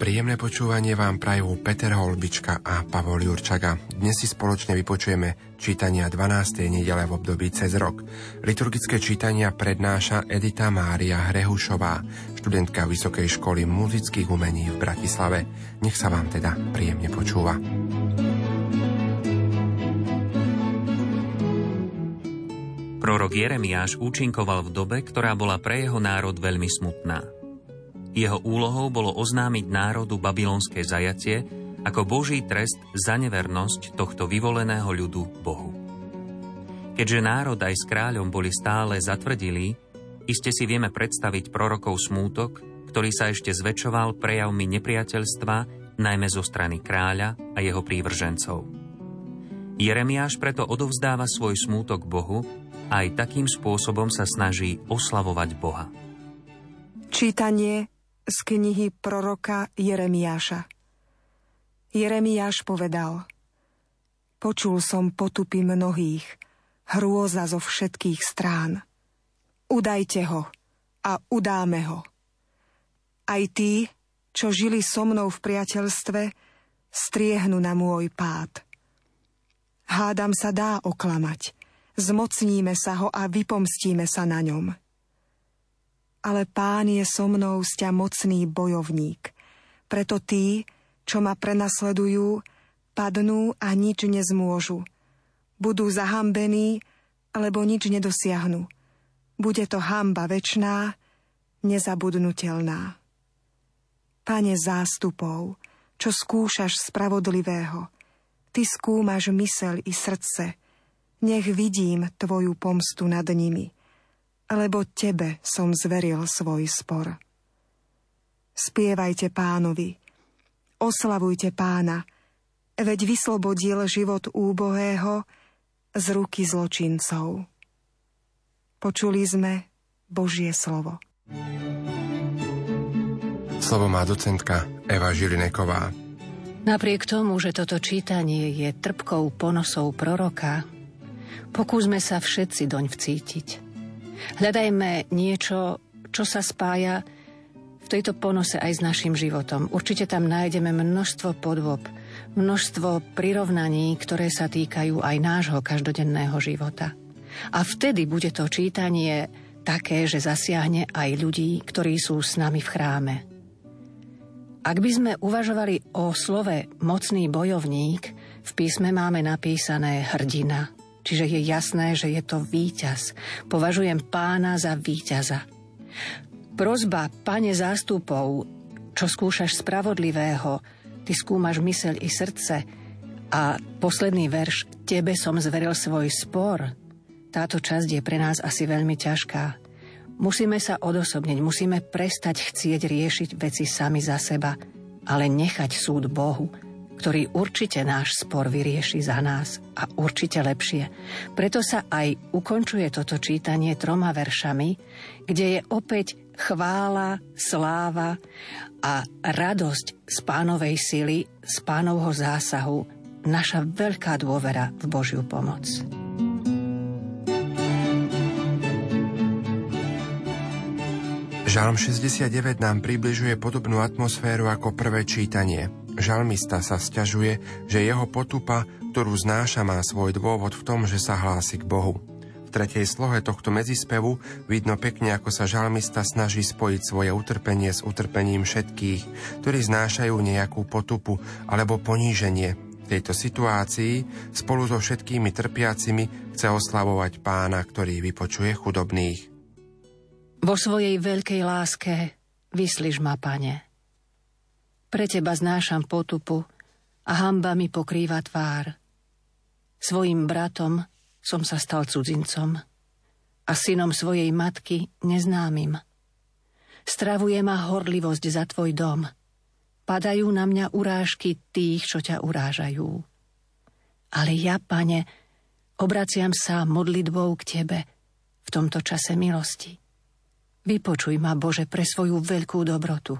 Príjemné počúvanie vám prajú Peter Holbička a Pavol Jurčaga. Dnes si spoločne vypočujeme čítania 12. nedele v období cez rok. Liturgické čítania prednáša Edita Mária Hrehušová, študentka Vysokej školy muzických umení v Bratislave. Nech sa vám teda príjemne počúva. Prorok Jeremiáš účinkoval v dobe, ktorá bola pre jeho národ veľmi smutná. Jeho úlohou bolo oznámiť národu babylonské zajatie ako Boží trest za nevernosť tohto vyvoleného ľudu Bohu. Keďže národ aj s kráľom boli stále zatvrdili, iste si vieme predstaviť prorokov smútok, ktorý sa ešte zväčšoval prejavmi nepriateľstva, najmä zo strany kráľa a jeho prívržencov. Jeremiáš preto odovzdáva svoj smútok Bohu a aj takým spôsobom sa snaží oslavovať Boha. Čítanie z knihy proroka Jeremiáša. Jeremiáš povedal Počul som potupy mnohých, hrôza zo všetkých strán. Udajte ho a udáme ho. Aj tí, čo žili so mnou v priateľstve, striehnu na môj pád. Hádam sa dá oklamať, zmocníme sa ho a vypomstíme sa na ňom ale pán je so mnou sťa mocný bojovník. Preto tí, čo ma prenasledujú, padnú a nič nezmôžu. Budú zahambení, alebo nič nedosiahnu. Bude to hamba večná, nezabudnutelná. Pane zástupov, čo skúšaš spravodlivého, ty skúmaš mysel i srdce, nech vidím tvoju pomstu nad nimi – lebo tebe som zveril svoj spor. Spievajte pánovi, oslavujte pána, veď vyslobodil život úbohého z ruky zločincov. Počuli sme Božie slovo. Slovo má docentka Eva Žilineková. Napriek tomu, že toto čítanie je trpkou ponosou proroka, pokúsme sa všetci doň vcítiť – Hľadajme niečo, čo sa spája v tejto ponose aj s našim životom. Určite tam nájdeme množstvo podvob, množstvo prirovnaní, ktoré sa týkajú aj nášho každodenného života. A vtedy bude to čítanie také, že zasiahne aj ľudí, ktorí sú s nami v chráme. Ak by sme uvažovali o slove mocný bojovník, v písme máme napísané hrdina, Čiže je jasné, že je to víťaz. Považujem pána za víťaza. Prozba, pane zástupov, čo skúšaš spravodlivého, ty skúmaš mysel i srdce. A posledný verš, tebe som zveril svoj spor. Táto časť je pre nás asi veľmi ťažká. Musíme sa odosobniť, musíme prestať chcieť riešiť veci sami za seba, ale nechať súd Bohu, ktorý určite náš spor vyrieši za nás a určite lepšie. Preto sa aj ukončuje toto čítanie troma veršami, kde je opäť chvála, sláva a radosť z pánovej sily, z pánovho zásahu, naša veľká dôvera v Božiu pomoc. Žalm 69 nám približuje podobnú atmosféru ako prvé čítanie. Žalmista sa sťažuje, že jeho potupa, ktorú znáša, má svoj dôvod v tom, že sa hlási k Bohu. V tretej slohe tohto medzispevu vidno pekne, ako sa žalmista snaží spojiť svoje utrpenie s utrpením všetkých, ktorí znášajú nejakú potupu alebo poníženie. V tejto situácii spolu so všetkými trpiacimi chce oslavovať pána, ktorý vypočuje chudobných. Vo svojej veľkej láske vyslíš ma, pane. Pre teba znášam potupu a hamba mi pokrýva tvár. Svojim bratom som sa stal cudzincom a synom svojej matky neznámym. Stravuje ma horlivosť za tvoj dom. Padajú na mňa urážky tých, čo ťa urážajú. Ale ja, pane, obraciam sa modlitbou k tebe v tomto čase milosti. Vypočuj ma, Bože, pre svoju veľkú dobrotu,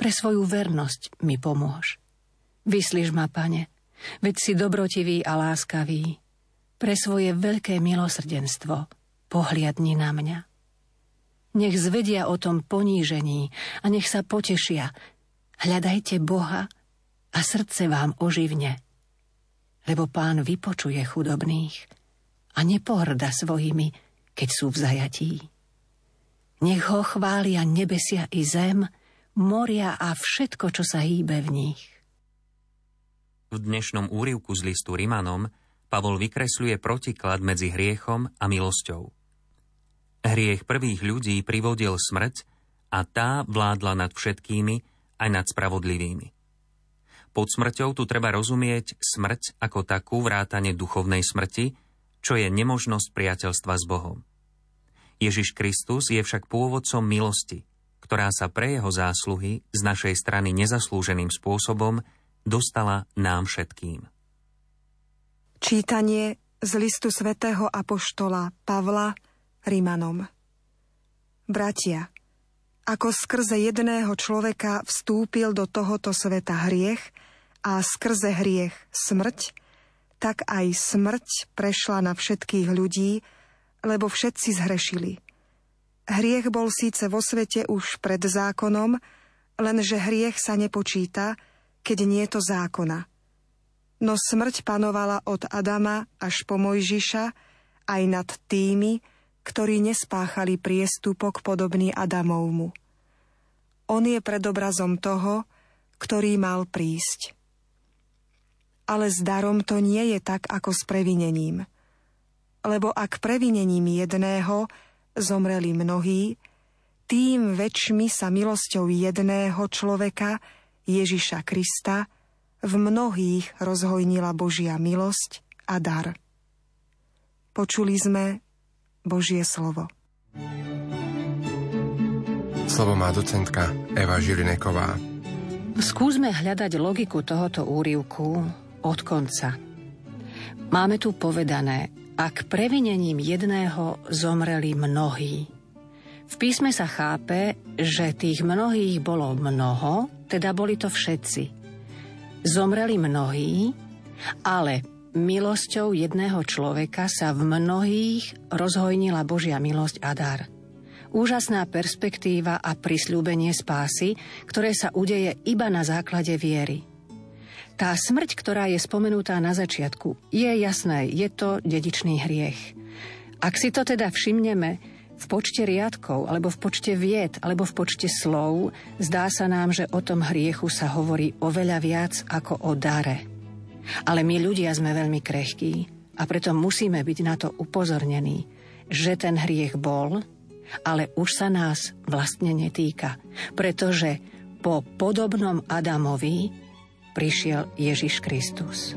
pre svoju vernosť mi pomôž. Vyslíš ma, Pane, veď si dobrotivý a láskavý. Pre svoje veľké milosrdenstvo pohliadni na mňa. Nech zvedia o tom ponížení a nech sa potešia. Hľadajte Boha a srdce vám oživne. Lebo pán vypočuje chudobných a nepohrda svojimi, keď sú v zajatí. Nech ho chvália nebesia i zem, moria a všetko, čo sa hýbe v nich. V dnešnom úrivku z listu Rimanom Pavol vykresľuje protiklad medzi hriechom a milosťou. Hriech prvých ľudí privodil smrť a tá vládla nad všetkými aj nad spravodlivými. Pod smrťou tu treba rozumieť smrť ako takú vrátane duchovnej smrti, čo je nemožnosť priateľstva s Bohom. Ježiš Kristus je však pôvodcom milosti, ktorá sa pre jeho zásluhy z našej strany nezaslúženým spôsobom dostala nám všetkým. Čítanie z listu svätého Apoštola Pavla Rimanom Bratia, ako skrze jedného človeka vstúpil do tohoto sveta hriech a skrze hriech smrť, tak aj smrť prešla na všetkých ľudí, lebo všetci zhrešili. Hriech bol síce vo svete už pred zákonom, lenže hriech sa nepočíta, keď nie je to zákona. No smrť panovala od Adama až po Mojžiša aj nad tými, ktorí nespáchali priestupok podobný Adamovmu. On je predobrazom toho, ktorý mal prísť. Ale s darom to nie je tak ako s previnením – lebo ak previnením jedného zomreli mnohí, tým väčšmi sa milosťou jedného človeka, Ježiša Krista, v mnohých rozhojnila Božia milosť a dar. Počuli sme Božie slovo. Slovo má docentka Eva Žilineková. Skúsme hľadať logiku tohoto úrivku od konca. Máme tu povedané, ak previnením jedného zomreli mnohí. V písme sa chápe, že tých mnohých bolo mnoho, teda boli to všetci. Zomreli mnohí, ale milosťou jedného človeka sa v mnohých rozhojnila Božia milosť a dar. Úžasná perspektíva a prisľúbenie spásy, ktoré sa udeje iba na základe viery. Tá smrť, ktorá je spomenutá na začiatku, je jasné, je to dedičný hriech. Ak si to teda všimneme v počte riadkov, alebo v počte vied, alebo v počte slov, zdá sa nám, že o tom hriechu sa hovorí oveľa viac ako o dare. Ale my ľudia sme veľmi krehkí a preto musíme byť na to upozornení, že ten hriech bol, ale už sa nás vlastne netýka, pretože po podobnom Adamovi prišiel Ježiš Kristus.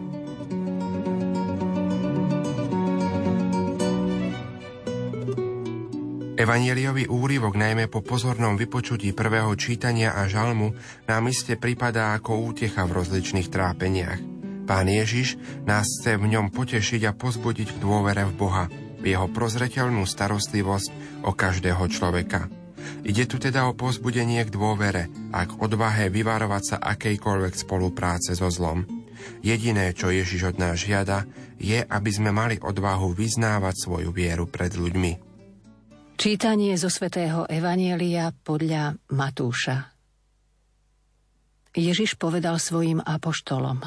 Evangeliový úryvok najmä po pozornom vypočutí prvého čítania a žalmu nám iste pripadá ako útecha v rozličných trápeniach. Pán Ježiš nás chce v ňom potešiť a pozbudiť v dôvere v Boha, v jeho prozreteľnú starostlivosť o každého človeka. Ide tu teda o pozbudenie k dôvere a k odvahe vyvarovať sa akejkoľvek spolupráce so zlom. Jediné, čo Ježiš od nás žiada, je, aby sme mali odvahu vyznávať svoju vieru pred ľuďmi. Čítanie zo svätého Evanielia podľa Matúša Ježiš povedal svojim apoštolom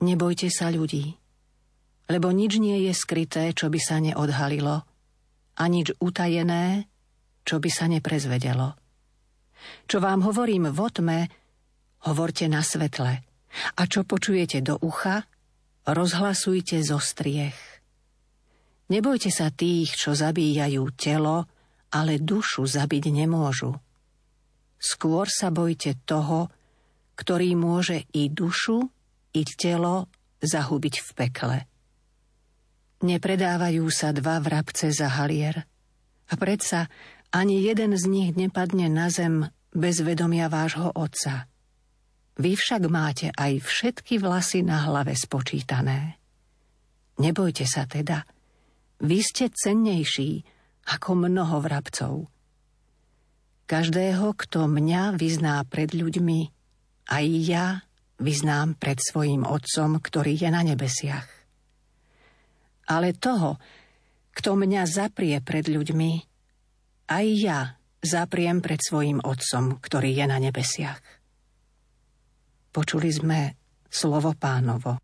Nebojte sa ľudí, lebo nič nie je skryté, čo by sa neodhalilo, a nič utajené, čo by sa neprezvedelo. Čo vám hovorím v otme, hovorte na svetle. A čo počujete do ucha, rozhlasujte zo striech. Nebojte sa tých, čo zabíjajú telo, ale dušu zabiť nemôžu. Skôr sa bojte toho, ktorý môže i dušu, i telo zahubiť v pekle. Nepredávajú sa dva vrabce za halier. A predsa ani jeden z nich nepadne na zem bez vedomia vášho otca. Vy však máte aj všetky vlasy na hlave spočítané. Nebojte sa teda, vy ste cennejší ako mnoho vrabcov. Každého, kto mňa vyzná pred ľuďmi, aj ja vyznám pred svojim Otcom, ktorý je na nebesiach. Ale toho, kto mňa zaprie pred ľuďmi, aj ja zapriem pred svojim Otcom, ktorý je na nebesiach. Počuli sme slovo pánovo.